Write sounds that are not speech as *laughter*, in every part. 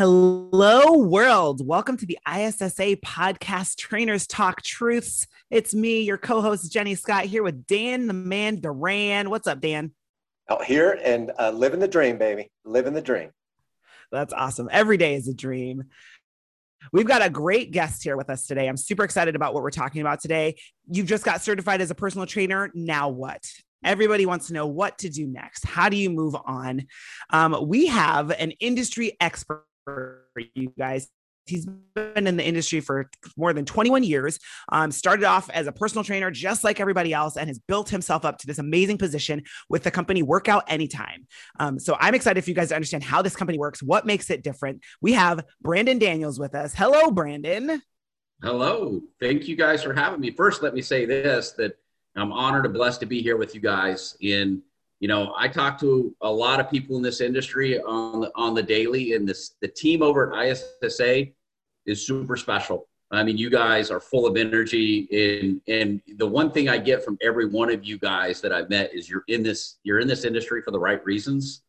Hello, world. Welcome to the ISSA podcast Trainers Talk Truths. It's me, your co host, Jenny Scott, here with Dan the Man Duran. What's up, Dan? Out here and uh, living the dream, baby. Living the dream. That's awesome. Every day is a dream. We've got a great guest here with us today. I'm super excited about what we're talking about today. You've just got certified as a personal trainer. Now what? Everybody wants to know what to do next. How do you move on? Um, we have an industry expert for you guys. He's been in the industry for more than 21 years. Um, started off as a personal trainer, just like everybody else, and has built himself up to this amazing position with the company Workout Anytime. Um, so I'm excited for you guys to understand how this company works, what makes it different. We have Brandon Daniels with us. Hello, Brandon. Hello. Thank you guys for having me. First, let me say this that I'm honored and blessed to be here with you guys in you know, I talk to a lot of people in this industry on the, on the daily, and this the team over at ISSA is super special. I mean, you guys are full of energy, and and the one thing I get from every one of you guys that I've met is you're in this you're in this industry for the right reasons.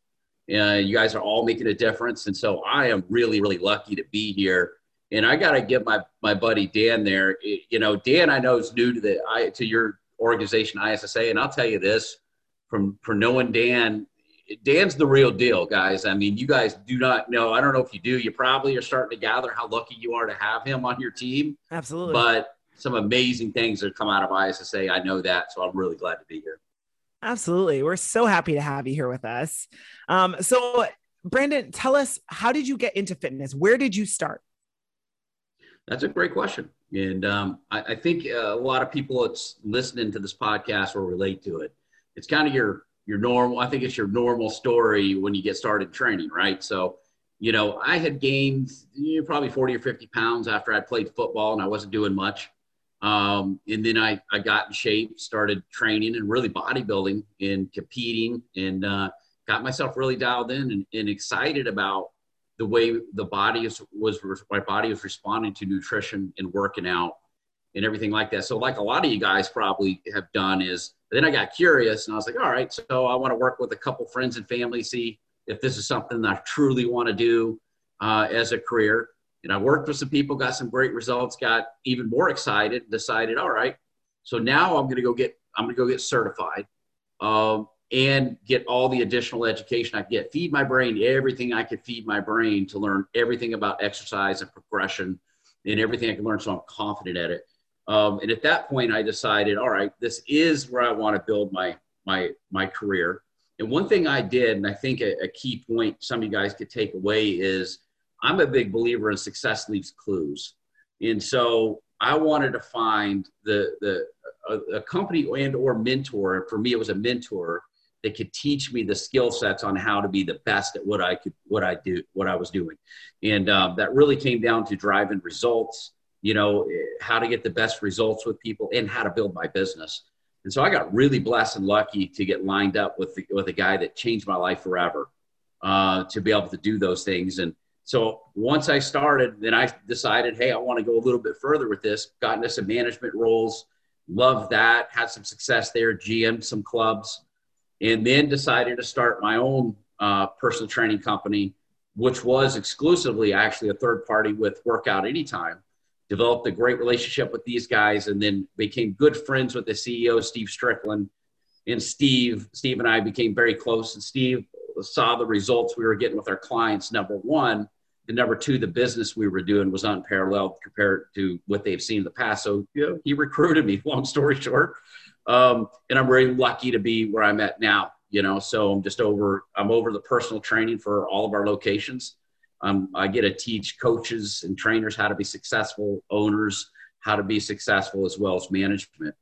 Uh, you guys are all making a difference, and so I am really really lucky to be here. And I got to give my my buddy Dan there. You know, Dan I know is new to the I to your organization ISSA, and I'll tell you this from for knowing Dan. Dan's the real deal, guys. I mean, you guys do not know. I don't know if you do. You probably are starting to gather how lucky you are to have him on your team. Absolutely. But some amazing things that come out of ISSA. I know that, so I'm really glad to be here. Absolutely. We're so happy to have you here with us. Um, so, Brandon, tell us how did you get into fitness? Where did you start? That's a great question. And um, I, I, think uh, a lot of people that's listening to this podcast will relate to it it's kind of your your normal. I think it's your normal story when you get started training, right? So, you know, I had gained you know, probably 40 or 50 pounds after I played football and I wasn't doing much. Um, and then I, I got in shape, started training and really bodybuilding and competing and uh, got myself really dialed in and, and, excited about the way the body is, was, my body was responding to nutrition and working out and everything like that. So like a lot of you guys probably have done is but then I got curious and I was like, all right, so I want to work with a couple friends and family, see if this is something that I truly want to do uh, as a career. And I worked with some people, got some great results, got even more excited, decided, all right, so now I'm going to go get, I'm going to go get certified um, and get all the additional education I get, feed my brain everything I could feed my brain to learn everything about exercise and progression and everything I can learn so I'm confident at it. Um, and at that point, I decided, all right, this is where I want to build my my my career. And one thing I did, and I think a, a key point some of you guys could take away is, I'm a big believer in success leaves clues. And so I wanted to find the the a, a company and or mentor. For me, it was a mentor that could teach me the skill sets on how to be the best at what I could, what I do, what I was doing. And um, that really came down to driving results you know, how to get the best results with people and how to build my business. And so I got really blessed and lucky to get lined up with the, with a guy that changed my life forever uh, to be able to do those things. And so once I started, then I decided, hey, I want to go a little bit further with this. Got into some management roles, loved that, had some success there, GM some clubs, and then decided to start my own uh, personal training company, which was exclusively actually a third party with Workout Anytime developed a great relationship with these guys, and then became good friends with the CEO, Steve Strickland. And Steve, Steve and I became very close. And Steve saw the results we were getting with our clients. Number one, and number two, the business we were doing was unparalleled compared to what they've seen in the past. So you know, he recruited me. *laughs* Long story short, um, and I'm very lucky to be where I'm at now. You know, so I'm just over. I'm over the personal training for all of our locations. Um, I get to teach coaches and trainers how to be successful, owners how to be successful, as well as management.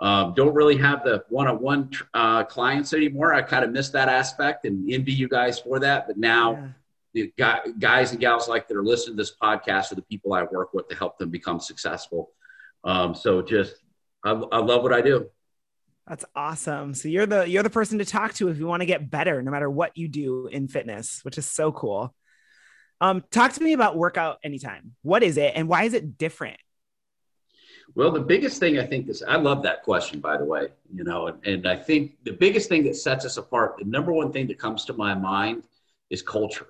Um, don't really have the one-on-one uh, clients anymore. I kind of miss that aspect and envy you guys for that. But now, yeah. the guys and gals like that are listening to this podcast are the people I work with to help them become successful. Um, so just, I, I love what I do. That's awesome. So you're the you're the person to talk to if you want to get better, no matter what you do in fitness, which is so cool. Um, talk to me about workout anytime. What is it, and why is it different? Well, the biggest thing I think is I love that question, by the way. You know, and, and I think the biggest thing that sets us apart, the number one thing that comes to my mind is culture.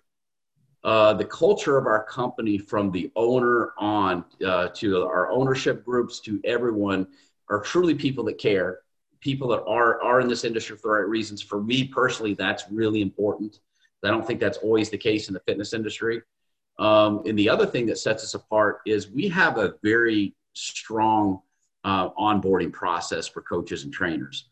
Uh, the culture of our company, from the owner on uh, to our ownership groups to everyone, are truly people that care people that are are in this industry for the right reasons. For me personally, that's really important. I don't think that's always the case in the fitness industry. Um, and the other thing that sets us apart is we have a very strong uh, onboarding process for coaches and trainers.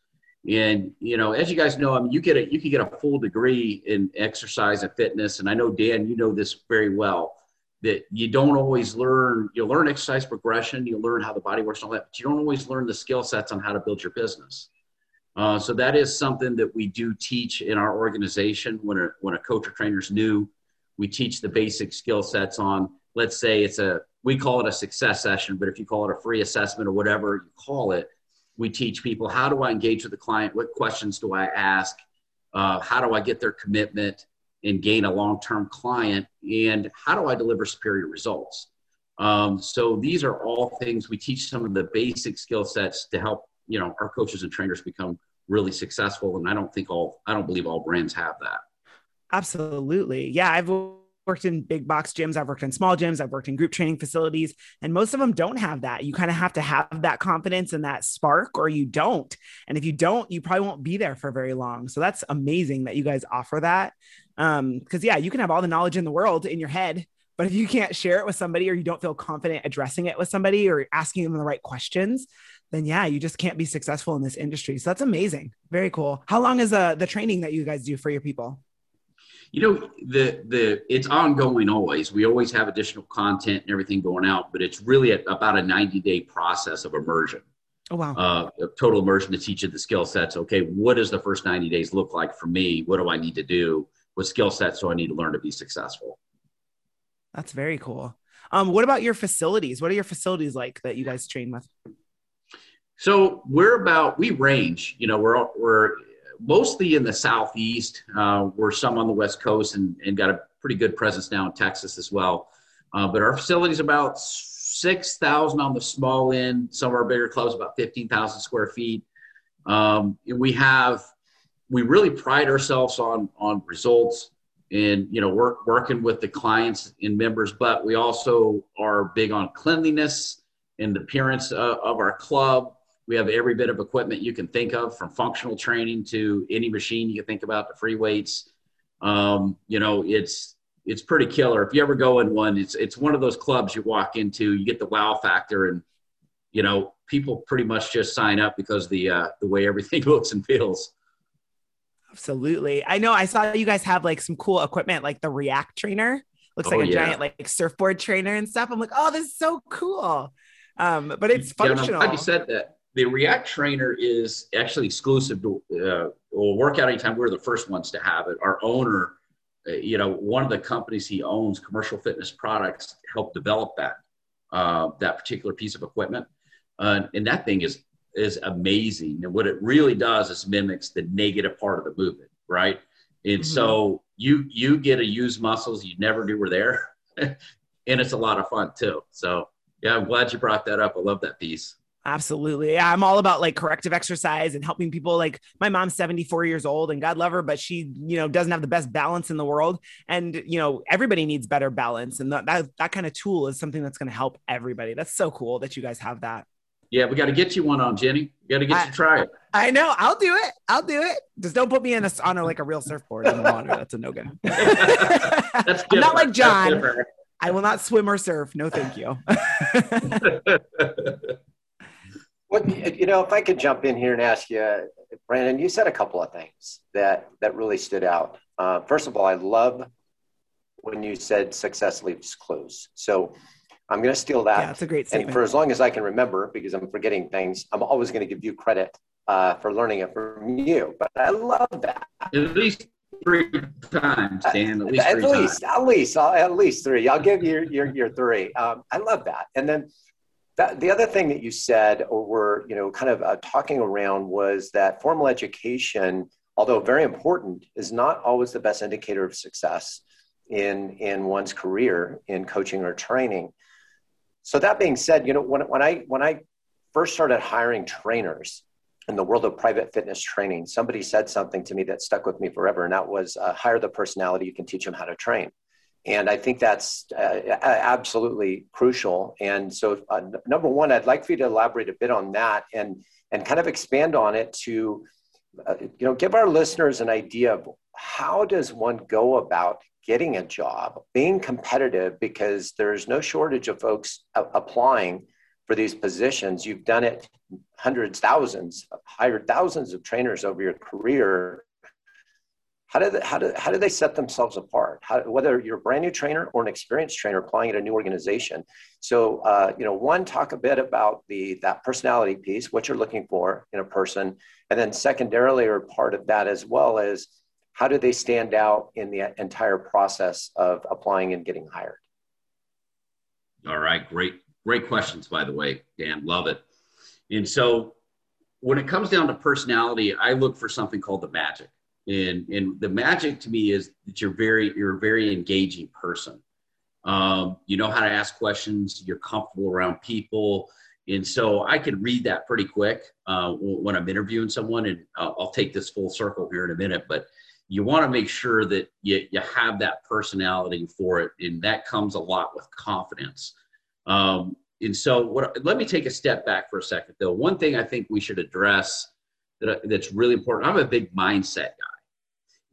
And you know, as you guys know, I mean, you get a you can get a full degree in exercise and fitness, and I know Dan, you know this very well. That you don't always learn. You learn exercise progression, you learn how the body works, and all that, but you don't always learn the skill sets on how to build your business. Uh, so that is something that we do teach in our organization. When a when a coach or trainer is new, we teach the basic skill sets on. Let's say it's a we call it a success session, but if you call it a free assessment or whatever you call it, we teach people how do I engage with the client? What questions do I ask? Uh, how do I get their commitment and gain a long term client? And how do I deliver superior results? Um, so these are all things we teach some of the basic skill sets to help you know our coaches and trainers become really successful and i don't think all i don't believe all brands have that. Absolutely. Yeah i've worked in big box gyms i've worked in small gyms i've worked in group training facilities and most of them don't have that. You kind of have to have that confidence and that spark or you don't. And if you don't you probably won't be there for very long. So that's amazing that you guys offer that. Um because yeah you can have all the knowledge in the world in your head but if you can't share it with somebody or you don't feel confident addressing it with somebody or asking them the right questions then yeah, you just can't be successful in this industry. So that's amazing. Very cool. How long is uh, the training that you guys do for your people? You know, the the it's ongoing always. We always have additional content and everything going out, but it's really a, about a 90 day process of immersion. Oh wow. Uh, total immersion to teach you the skill sets. Okay, what does the first 90 days look like for me? What do I need to do? What skill sets do I need to learn to be successful? That's very cool. Um, what about your facilities? What are your facilities like that you guys train with? So we're about we range. You know, we're we're mostly in the southeast. Uh, we're some on the west coast and, and got a pretty good presence now in Texas as well. Uh, but our facility's about six thousand on the small end. Some of our bigger clubs about fifteen thousand square feet. Um, we have we really pride ourselves on on results and you know work working with the clients and members, but we also are big on cleanliness and the appearance uh, of our club we have every bit of equipment you can think of, from functional training to any machine you can think about, the free weights. Um, you know, it's it's pretty killer. If you ever go in one, it's it's one of those clubs you walk into, you get the wow factor, and you know, people pretty much just sign up because the uh, the way everything *laughs* looks and feels. Absolutely. I know I saw you guys have like some cool equipment like the React trainer. Looks oh, like a yeah. giant like surfboard trainer and stuff. I'm like, oh, this is so cool. Um, but it's functional. Yeah, I'm glad you said that the React trainer is actually exclusive to uh, will work out anytime. We're the first ones to have it. Our owner, uh, you know, one of the companies he owns, Commercial Fitness Products, helped develop that uh, that particular piece of equipment, uh, and that thing is is amazing. And what it really does is mimics the negative part of the movement, right? And mm-hmm. so you you get to use muscles you never knew were there, *laughs* and it's a lot of fun too. So yeah, I'm glad you brought that up. I love that piece. Absolutely. I'm all about like corrective exercise and helping people. Like my mom's 74 years old and God love her, but she, you know, doesn't have the best balance in the world. And, you know, everybody needs better balance. And that, that, that kind of tool is something that's going to help everybody. That's so cool that you guys have that. Yeah, we got to get you one on, Jenny. We got to get I, you to try it. I know. I'll do it. I'll do it. Just don't put me in a, on a, like a real surfboard in the water. That's a no go. *laughs* That's I'm not like John. I will not swim or surf. No, thank you. *laughs* *laughs* What you know, if I could jump in here and ask you, Brandon, you said a couple of things that that really stood out. Uh, first of all, I love when you said success leaves clues. So I'm going to steal that. Yeah, that's a great statement. And for as long as I can remember, because I'm forgetting things, I'm always going to give you credit uh, for learning it from you. But I love that. At least three times, Dan. At least, at three least, times. at least, I'll, at least three. I'll give you your your three. Um, I love that. And then that, the other thing that you said, or were you know kind of uh, talking around, was that formal education, although very important, is not always the best indicator of success in in one's career in coaching or training. So that being said, you know when when I when I first started hiring trainers in the world of private fitness training, somebody said something to me that stuck with me forever, and that was uh, hire the personality, you can teach them how to train. And I think that's uh, absolutely crucial. And so, uh, number one, I'd like for you to elaborate a bit on that and, and kind of expand on it to, uh, you know, give our listeners an idea of how does one go about getting a job, being competitive, because there's no shortage of folks applying for these positions. You've done it hundreds, thousands, hired thousands of trainers over your career. How do they, how do, how do they set themselves apart? How, whether you're a brand new trainer or an experienced trainer applying at a new organization. So, uh, you know, one, talk a bit about the that personality piece, what you're looking for in a person, and then secondarily, or part of that as well is how do they stand out in the entire process of applying and getting hired? All right, great, great questions, by the way, Dan. Love it. And so, when it comes down to personality, I look for something called the magic. And, and the magic to me is that you're very you're a very engaging person. Um, you know how to ask questions. You're comfortable around people, and so I can read that pretty quick uh, when I'm interviewing someone. And I'll, take this full circle here in a minute, but you want to make sure that you, you have that personality for it, and that comes a lot with confidence. Um, and so, what? Let me take a step back for a second, though. One thing I think we should address that, that's really important. I'm a big mindset guy.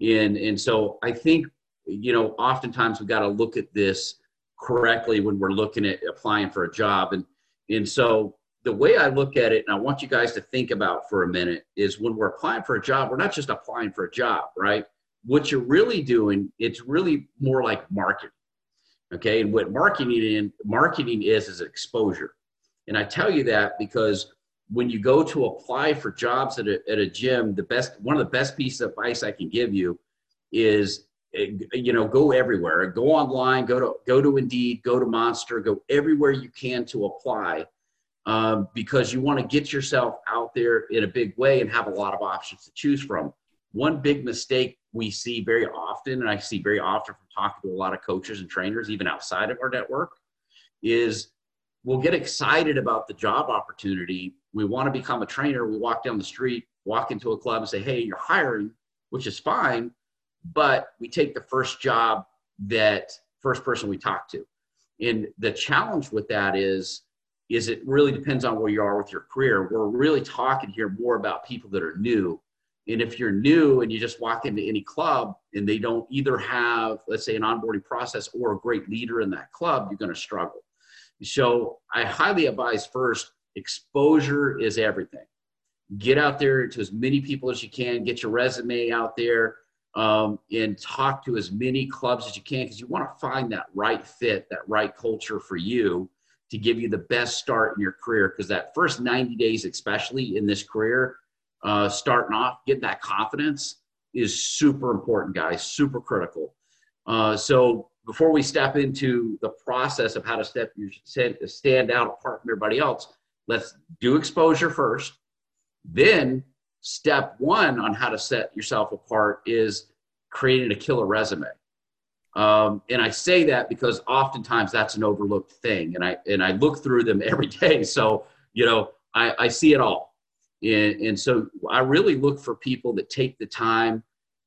And, and so I think, you know, oftentimes we've got to look at this correctly when we're looking at applying for a job. And, and so the way I look at it, and I want you guys to think about for a minute, is when we're applying for a job, we're not just applying for a job, right? What you're really doing, it's really more like marketing. Okay. And what marketing in marketing is is exposure. And I tell you that because when you go to apply for jobs at a, at a gym, the best one of the best pieces of advice I can give you is eh, you know go everywhere go online go to go to indeed go to monster go everywhere you can to apply um, because you want to get yourself out there in a big way and have a lot of options to choose from one big mistake we see very often and i see very often from talking to a lot of coaches and trainers even outside of our network is we'll get excited about the job opportunity. We want to become a trainer. We walk down the street, walk into a club and say, hey, you're hiring, which is fine. But we take the first job that first person we talk to. And the challenge with that is, is it really depends on where you are with your career. We're really talking here more about people that are new. And if you're new and you just walk into any club and they don't either have, let's say, an onboarding process or a great leader in that club, you're going to struggle. So I highly advise first, exposure is everything. Get out there to as many people as you can, get your resume out there, um, and talk to as many clubs as you can because you want to find that right fit, that right culture for you to give you the best start in your career. Because that first 90 days, especially in this career, uh, starting off, getting that confidence is super important, guys, super critical. Uh, so before we step into the process of how to step you stand out apart from everybody else, let's do exposure first. Then step one on how to set yourself apart is creating a killer resume. Um, and I say that because oftentimes that's an overlooked thing, and I and I look through them *laughs* every day. So you know I, I see it all, and, and so I really look for people that take the time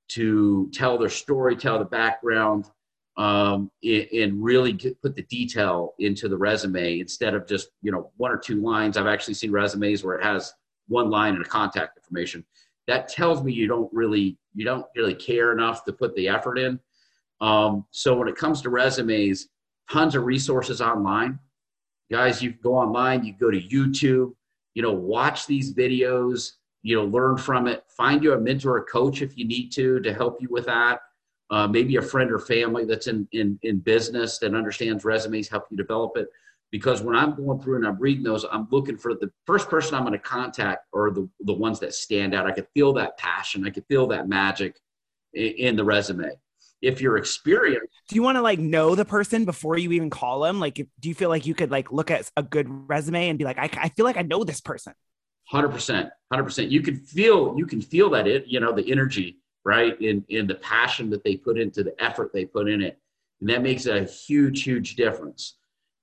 to tell their story, tell the background, um, and really put the detail into the resume instead of just you know one or two lines. I've actually seen resumes where it has one line and a contact information. That tells me you don't really you don't really care enough to put the effort in. Um, so when it comes to resumes, tons of resources online. Guys, you go online, you go to YouTube, you know, watch these videos, you know, learn from it. Find you a mentor or coach if you need to to help you with that uh, maybe a friend or family that's in, in, in business that understands resumes, help you develop it. because when I'm going through and I'm reading those, I'm looking for the first person I'm going to contact or the, the ones that stand out. I could feel that passion. I could feel that magic in, in the resume. If you're experienced, do you want to like know the person before you even call them? Like, if, do you feel like you could like look at a good resume and be like, I, I feel like I know this person? Hundred percent, hundred percent. You can feel, you can feel that it, you know, the energy, right, in in the passion that they put into the effort they put in it, and that makes a huge, huge difference.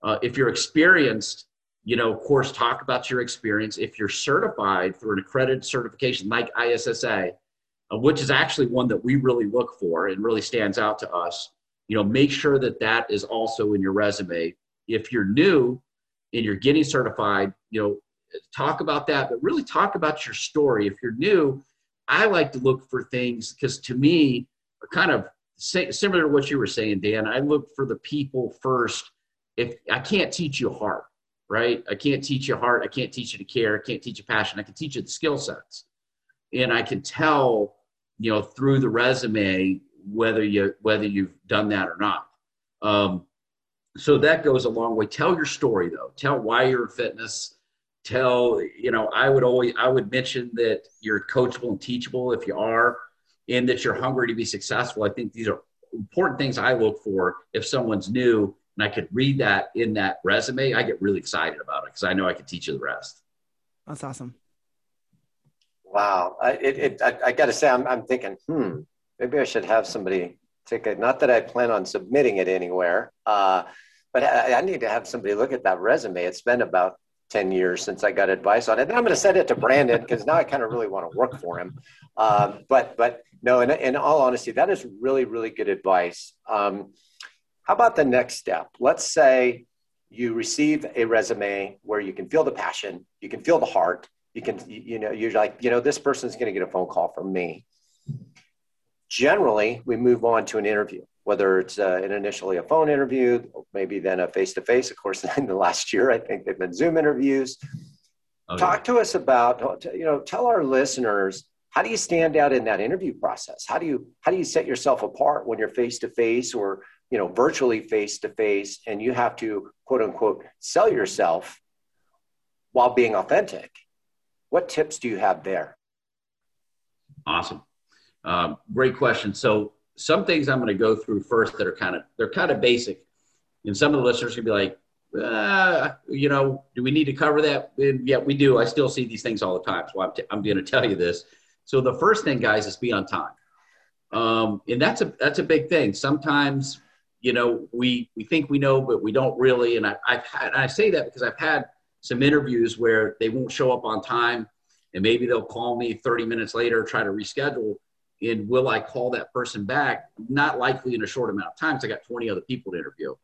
Uh, if you're experienced, you know, of course, talk about your experience. If you're certified through an accredited certification like ISSA, uh, which is actually one that we really look for and really stands out to us, you know, make sure that that is also in your resume. If you're new and you're getting certified, you know, talk about that, but really talk about your story. If you're new, I like to look for things because to me, kind of similar to what you were saying, Dan. I look for the people first if I can't teach you heart, right? I can't teach you heart. I can't teach you to care. I can't teach you passion. I can teach you the skill sets. And I can tell, you know, through the resume whether you whether you've done that or not. Um, so that goes a long way. Tell your story though. Tell why you're in fitness. Tell, you know, I would always I would mention that you're coachable and teachable if you are, and that you're hungry to be successful. I think these are important things I look for if someone's new and I could read that in that resume, I get really excited about it because I know I can teach you the rest. That's awesome. Wow. I, it, it, I, I got to say, I'm, I'm thinking, hmm, maybe I should have somebody take it. Not that I plan on submitting it anywhere, uh, but I, I, need to have somebody look at that resume. It's been about 10 years since I got advice on it. And I'm going to send it to Brandon because now I kind of really want to work for him. Um, but, but no, in, in all honesty, that is really, really good advice. Um, how about the next step? Let's say you receive a resume where you can feel the passion, you can feel the heart, you can, you know, you're like, you know, this person's going to get a phone call from me. Generally, we move on to an interview, whether it's uh, an initially a phone interview, maybe then a face to face. Of course, *laughs* in the last year, I think they've been Zoom interviews. Oh, Talk yeah. to us about, you know, tell our listeners how do you stand out in that interview process how do you how do you set yourself apart when you're face to face or you know virtually face to face and you have to quote unquote sell yourself while being authentic what tips do you have there awesome um, great question so some things i'm going to go through first that are kind of they're kind of basic. And some of the listeners can be like uh, you know do we need to cover that? And yeah we do. I still see these things all the time so i'm, t- I'm going to tell you this. So the first thing guys is be on time. Um, and that's a that's a big thing. Sometimes you know, we we think we know, but we don't really. And I, I've had, I say that because I've had some interviews where they won't show up on time, and maybe they'll call me 30 minutes later, try to reschedule. And will I call that person back? Not likely in a short amount of time. I got 20 other people to interview,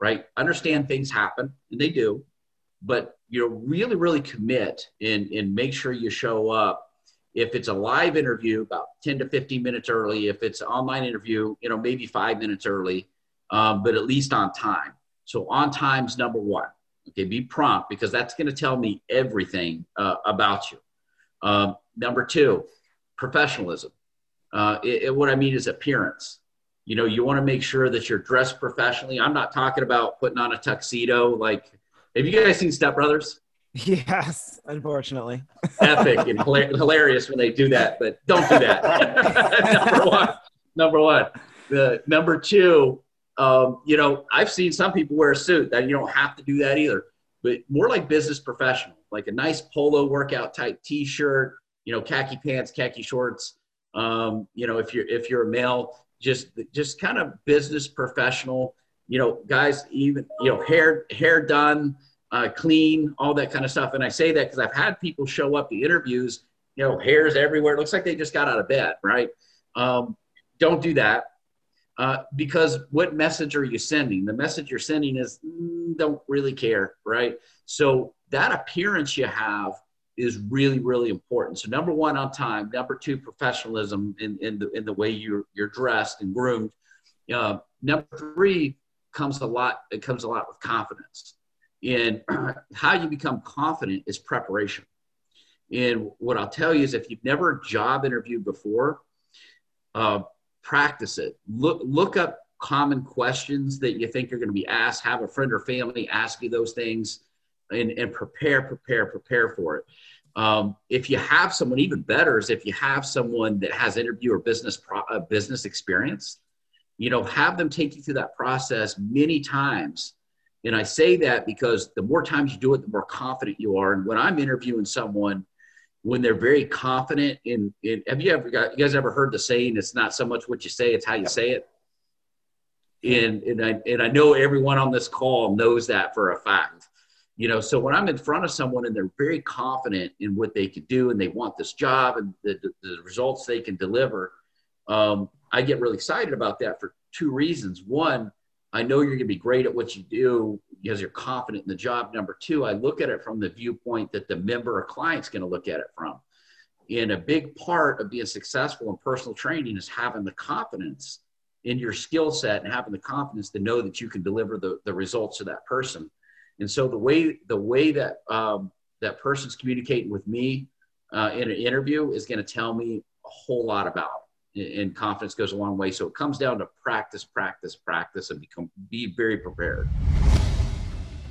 right? Understand things happen, and they do, but you know, really, really commit and and make sure you show up. If it's a live interview, about 10 to 15 minutes early. If it's an online interview, you know, maybe five minutes early um, but at least on time. So on time's number one. Okay, be prompt because that's going to tell me everything uh, about you. Um, number two, professionalism. Uh, it, it, what I mean is appearance. You know, you want to make sure that you're dressed professionally. I'm not talking about putting on a tuxedo. Like, have you guys seen Step Brothers? *laughs* Yes, unfortunately. *laughs* Epic and hilarious when they do that, but don't do that. *laughs* number one. Number one. The number two, um, you know, I've seen some people wear a suit that you don't have to do that either, but more like business professional, like a nice polo workout type t-shirt, you know, khaki pants, khaki shorts. Um, you know, if you're, if you're a male, just, just kind of business professional, you know, guys, even, you know, hair, hair done, uh, clean, all that kind of stuff. And I say that because I've had people show up to interviews, you know, hairs everywhere. It looks like they just got out of bed, right? Um, don't do that uh, because what message are you sending? The message you're sending is mm, don't really care, right? So that appearance you have is really, really important. So number one, on time. Number two, professionalism in, in, the, in the way you're, you're dressed and groomed. Uh, number three comes a lot, it comes a lot with confidence. And *clears throat* how you become confident is preparation. And what I'll tell you is if you've never job interviewed before, uh, practice it. Look look up common questions that you think you're going to be asked. Have a friend or family ask you those things and, and prepare, prepare, prepare for it. Um, if you have someone, even better is if you have someone that has interview or business pro, uh, business experience, you know, have them take you through that process many times. And I say that because the more times you do it, the more confident you are. And when I'm interviewing someone, when they're very confident in, in have you ever got, you guys ever heard the saying, it's not so much what you say, it's how you say it. And, and I, and I know everyone on this call knows that for a fact you know so when i'm in front of someone and they're very confident in what they can do and they want this job and the, the, the results they can deliver um, i get really excited about that for two reasons. One i know you're going to be great at what you do because you're confident in the job. Number two i look at it from the viewpoint that the member or client's going to look at it from. And a big part of being successful in personal training is having the confidence in your skill set and having the confidence to know that you can deliver the, the results to that person and so the way the way that um, that person's communicating with me uh, in an interview is going to tell me a whole lot about. And confidence goes a long way. So it comes down to practice, practice, practice, and become be very prepared.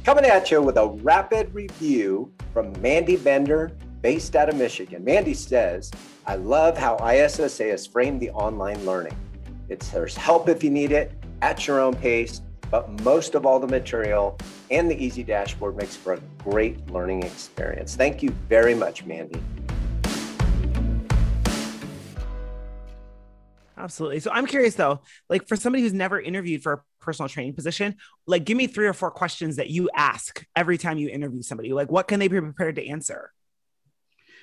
Coming at you with a rapid review from Mandy Bender, based out of Michigan. Mandy says, I love how ISSA has framed the online learning. It's there's help if you need it at your own pace but most of all, the material and the easy dashboard makes for a great learning experience. Thank you very much, Mandy. Absolutely. So I'm curious though, like for somebody who's never interviewed for a personal training position, like give me three or four questions that you ask every time you interview somebody. Like what can they be prepared to answer?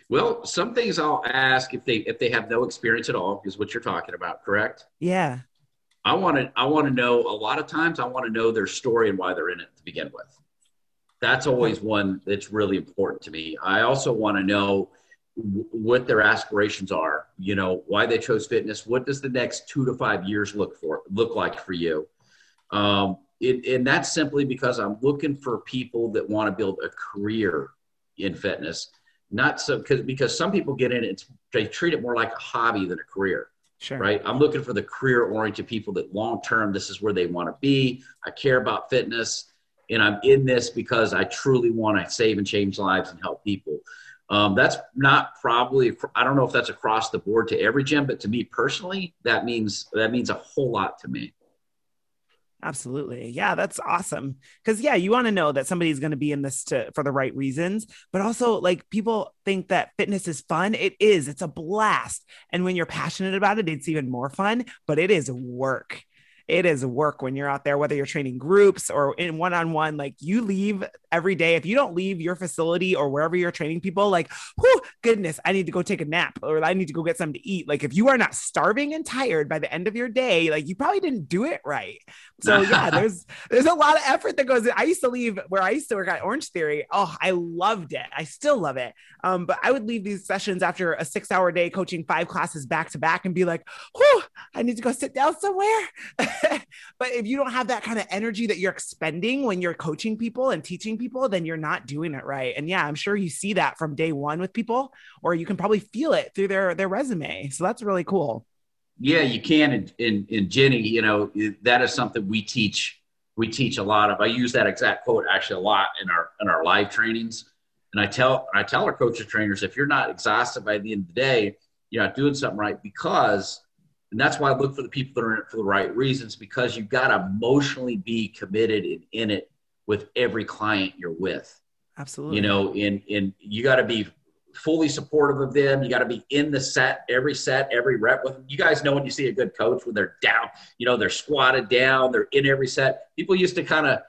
Well, some things I'll ask if they if they have no experience at all is what you're talking about, correct? Yeah. I want to I want to know a lot of times I want to know their story and why they're in it to begin with. That's always one that's really important to me. I also want to know what their aspirations are. You know why they chose fitness. What does the next two to five years look for look like for you? Um, it, and that's simply because I'm looking for people that want to build a career in fitness. Not so because because some people get in it, they treat it more like a hobby than a career. Sure. Right. I'm looking for the career oriented people that long term, this is where they want to be. I care about fitness and I'm in this because I truly want to save and change lives and help people. Um, that's not probably, I don't know if that's across the board to every gym, but to me personally, that means, that means a whole lot to me. Absolutely. Yeah, that's awesome. Cuz yeah, you want to know that somebody's going to be in this to for the right reasons, but also like people think that fitness is fun. It is. It's a blast. And when you're passionate about it, it's even more fun, but it is work it is work when you're out there, whether you're training groups or in one on one. Like you leave every day. If you don't leave your facility or wherever you're training people, like, whew, goodness, I need to go take a nap or I need to go get something to eat. Like if you are not starving and tired by the end of your day, like you probably didn't do it right. So *laughs* yeah, there's there's a lot of effort that goes in. I used to leave where I used to work at Orangetheory. Oh, I loved it. I still love it. Um, but I would leave these sessions after a six hour day coaching five classes back to back and be like, whew, I need to go sit down somewhere. *laughs* *laughs* but if you don't have that kind of energy that you're expending when you're coaching people and teaching people, then you're not doing it right. And yeah, I'm sure you see that from day one with people, or you can probably feel it through their their resume. So that's really cool. Yeah, you can. And, and, and Jenny, you know, that is something we teach. We teach a lot of. I use that exact quote actually a lot in our in our live trainings. And I tell I tell our coaches trainers if you're not exhausted by the end of the day, you're not doing something right because and that's why I look for the people that are in it for the right reasons because you've got to emotionally be committed and in it with every client you're with. Absolutely. You know, and, and you got to be fully supportive of them. You got to be in the set, every set, every rep with them. You guys know when you see a good coach when they're down, you know, they're squatted down, they're in every set. People used to kind of,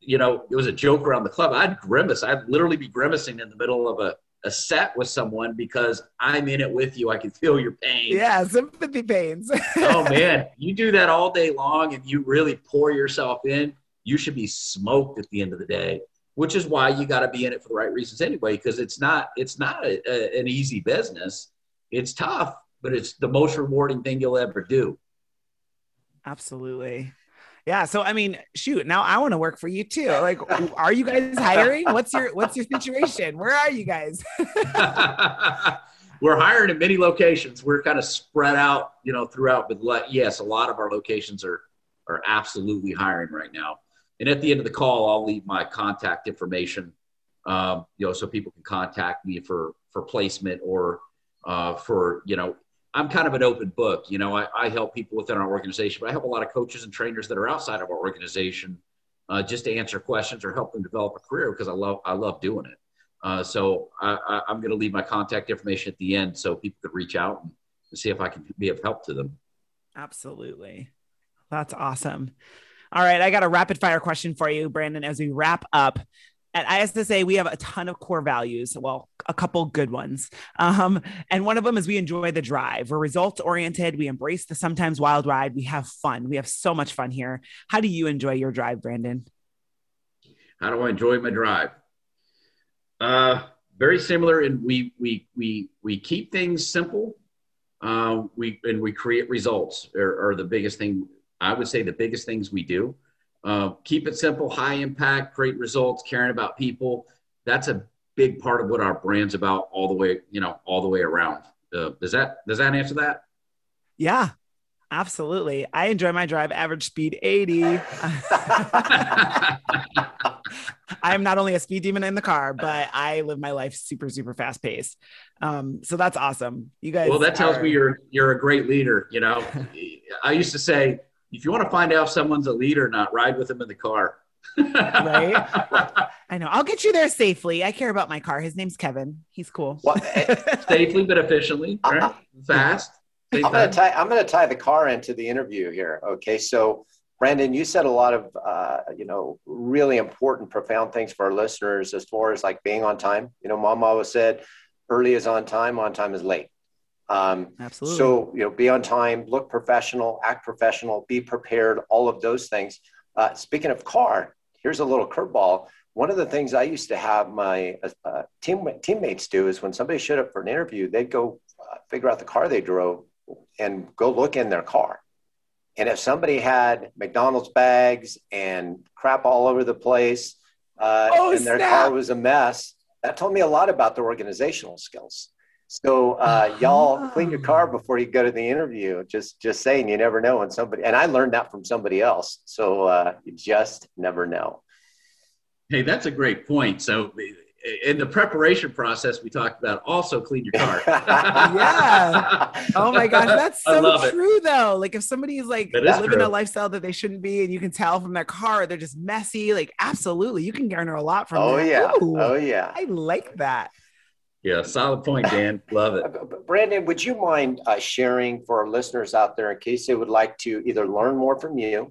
you know, it was a joke around the club. I'd grimace. I'd literally be grimacing in the middle of a a set with someone because I'm in it with you. I can feel your pain. Yeah, sympathy pains. *laughs* oh man, you do that all day long and you really pour yourself in, you should be smoked at the end of the day. Which is why you got to be in it for the right reasons anyway, because it's not it's not a, a, an easy business. It's tough, but it's the most rewarding thing you'll ever do. Absolutely. Yeah. So I mean, shoot, now I want to work for you too. Like, *laughs* are you guys hiring? What's your what's your situation? Where are you guys? *laughs* *laughs* We're hiring in many locations. We're kind of spread out, you know, throughout. But yes, a lot of our locations are are absolutely hiring right now. And at the end of the call, I'll leave my contact information, um, you know, so people can contact me for for placement or uh, for you know. I'm kind of an open book. You know, I, I help people within our organization, but I help a lot of coaches and trainers that are outside of our organization uh, just to answer questions or help them develop a career because I love I love doing it. Uh, so I, am going to leave my contact information at the end so people could reach out and, and see if I can be of help to them. Absolutely, that's awesome. All right, I got a rapid fire question for you, Brandon. As we wrap up, at ISSA, we have a ton of core values. Well, a couple good ones. Um, and one of them is we enjoy the drive. We're results oriented. We embrace the sometimes wild ride. We have fun. We have so much fun here. How do you enjoy your drive, Brandon? How do I enjoy my drive? Uh, very similar, and we we we we keep things simple. Uh, we and we create results are, are the biggest thing. I would say the biggest things we do. Uh, keep it simple, high impact, great results, caring about people. That's a big part of what our brand's about all the way, you know, all the way around. Uh, does that does that answer that? Yeah, absolutely. I enjoy my drive. Average speed 80. *laughs* I am not only a speed demon in the car, but I live my life super, super fast paced. Um, so that's awesome. You guys. Well, that tells are... me you're you're a great leader. You know, *laughs* I used to say if you want to find out if someone's a leader or not, ride with them in the car. right? *laughs* I know. I'll get you there safely. I care about my car. His name's Kevin. He's cool. *laughs* safely but efficiently, right? Uh, Fast. I'm going to tie. I'm going to tie the car into the interview here. Okay, so Brandon, you said a lot of uh, you know really important, profound things for our listeners as far as like being on time. You know, Mom always said, "Early is on time. On time is late." Um, Absolutely. So, you know, be on time, look professional, act professional, be prepared, all of those things. Uh, speaking of car, here's a little curveball. One of the things I used to have my uh, team, teammates do is when somebody showed up for an interview, they'd go uh, figure out the car they drove and go look in their car. And if somebody had McDonald's bags and crap all over the place, uh, oh, and their snap. car was a mess, that told me a lot about their organizational skills. So uh, y'all clean your car before you go to the interview. Just just saying, you never know when somebody. And I learned that from somebody else. So uh, you just never know. Hey, that's a great point. So in the preparation process, we talked about also clean your car. *laughs* yeah. Oh my gosh, that's so true it. though. Like if somebody is like is living true. a lifestyle that they shouldn't be, and you can tell from their car, they're just messy. Like absolutely, you can garner a lot from. Oh that. yeah. Ooh, oh yeah. I like that. Yeah, solid point, Dan. Love it. *laughs* Brandon, would you mind uh, sharing for our listeners out there in case they would like to either learn more from you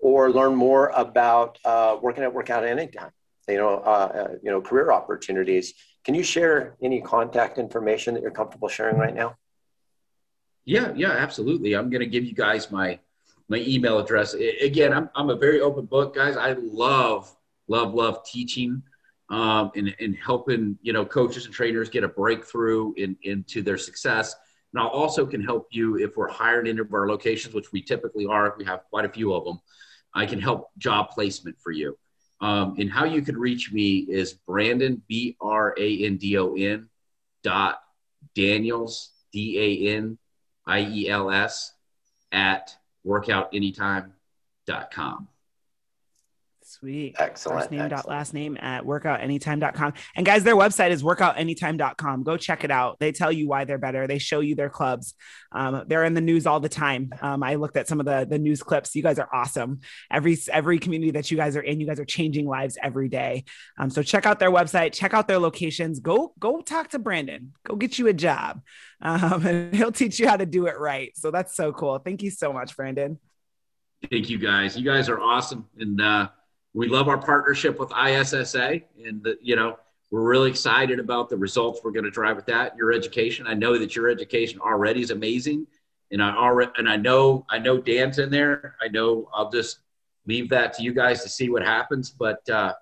or learn more about uh, working at Workout Anytime? You know, uh, uh, you know, career opportunities. Can you share any contact information that you're comfortable sharing right now? Yeah, yeah, absolutely. I'm going to give you guys my my email address. Again, I'm I'm a very open book, guys. I love love love teaching um, and, and helping you know coaches and trainers get a breakthrough in, into their success. And I also can help you if we're hiring into our locations, which we typically are. We have quite a few of them. I can help job placement for you. Um, and how you can reach me is Brandon B R A N D O N dot Daniels D A N I E L S at workoutanytime.com. Sweet. Excellent. First name excellent. dot last name at workoutanytime.com. And guys, their website is workoutanytime.com. Go check it out. They tell you why they're better. They show you their clubs. Um, they're in the news all the time. Um, I looked at some of the, the news clips. You guys are awesome. Every, every community that you guys are in, you guys are changing lives every day. Um, so check out their website, check out their locations, go, go talk to Brandon, go get you a job. Um, *laughs* and he'll teach you how to do it right. So that's so cool. Thank you so much, Brandon. Thank you guys. You guys are awesome. And, uh, we love our partnership with ISSA, and the, you know we're really excited about the results we're going to drive with that. Your education, I know that your education already is amazing, and I already and I know I know Dan's in there. I know I'll just leave that to you guys to see what happens, but uh,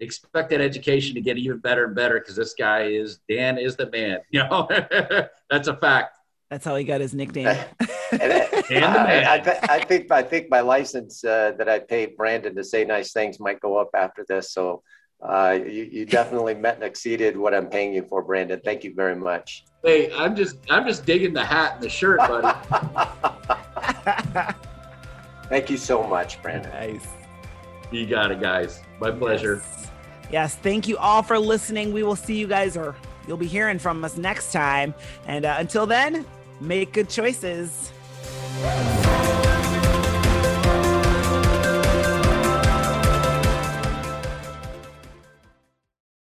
expect that education to get even better and better because this guy is Dan is the man. You know, *laughs* that's a fact. That's how he got his nickname. *laughs* I, I, I, think I think my license uh, that I paid Brandon to say nice things might go up after this. So uh, you, you definitely met and exceeded what I'm paying you for, Brandon. Thank you very much. Hey, I'm just I'm just digging the hat and the shirt, buddy. *laughs* *laughs* Thank you so much, Brandon. Nice. You got it, guys. My pleasure. Yes. yes. Thank you all for listening. We will see you guys, or you'll be hearing from us next time. And uh, until then, make good choices.